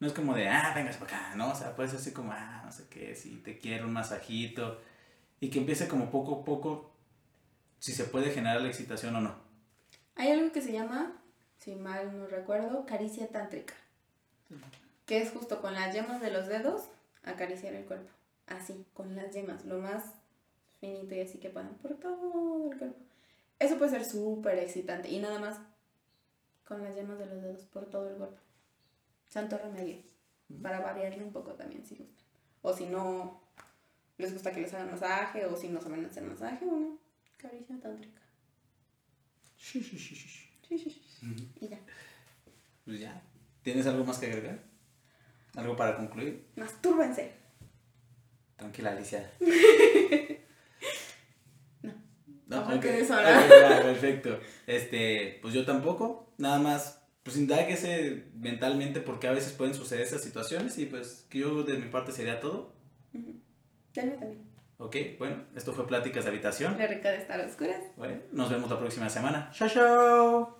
no es como de, ah, vengas para acá, ¿no? O sea, puede ser así como, ah, no sé qué, si te quiero un masajito. Y que empiece como poco a poco, si se puede generar la excitación o no. Hay algo que se llama, si mal no recuerdo, caricia tántrica. Que es justo con las yemas de los dedos acariciar el cuerpo así, con las yemas, lo más finito y así que puedan por todo el cuerpo. Eso puede ser súper excitante y nada más con las yemas de los dedos por todo el cuerpo. Santo remedio. Para variarle un poco también si gustan. O si no les gusta que les hagan masaje o si no saben hacer masaje, una caricia tántrica. Sí, sí, sí, sí. Sí, sí, sí. Y ya. Pues ya. ¿Tienes algo más que agregar? ¿Algo para concluir? Mastúrbense. Tranquila, Alicia. [laughs] no. No, porque eso perfecto. Este, pues yo tampoco. Nada más, pues indáguese mentalmente porque a veces pueden suceder esas situaciones y pues que yo de mi parte sería todo. también. Ok, bueno, esto fue Pláticas de Habitación. La rica de estar oscuras. Bueno, nos vemos la próxima semana. Chao, chao.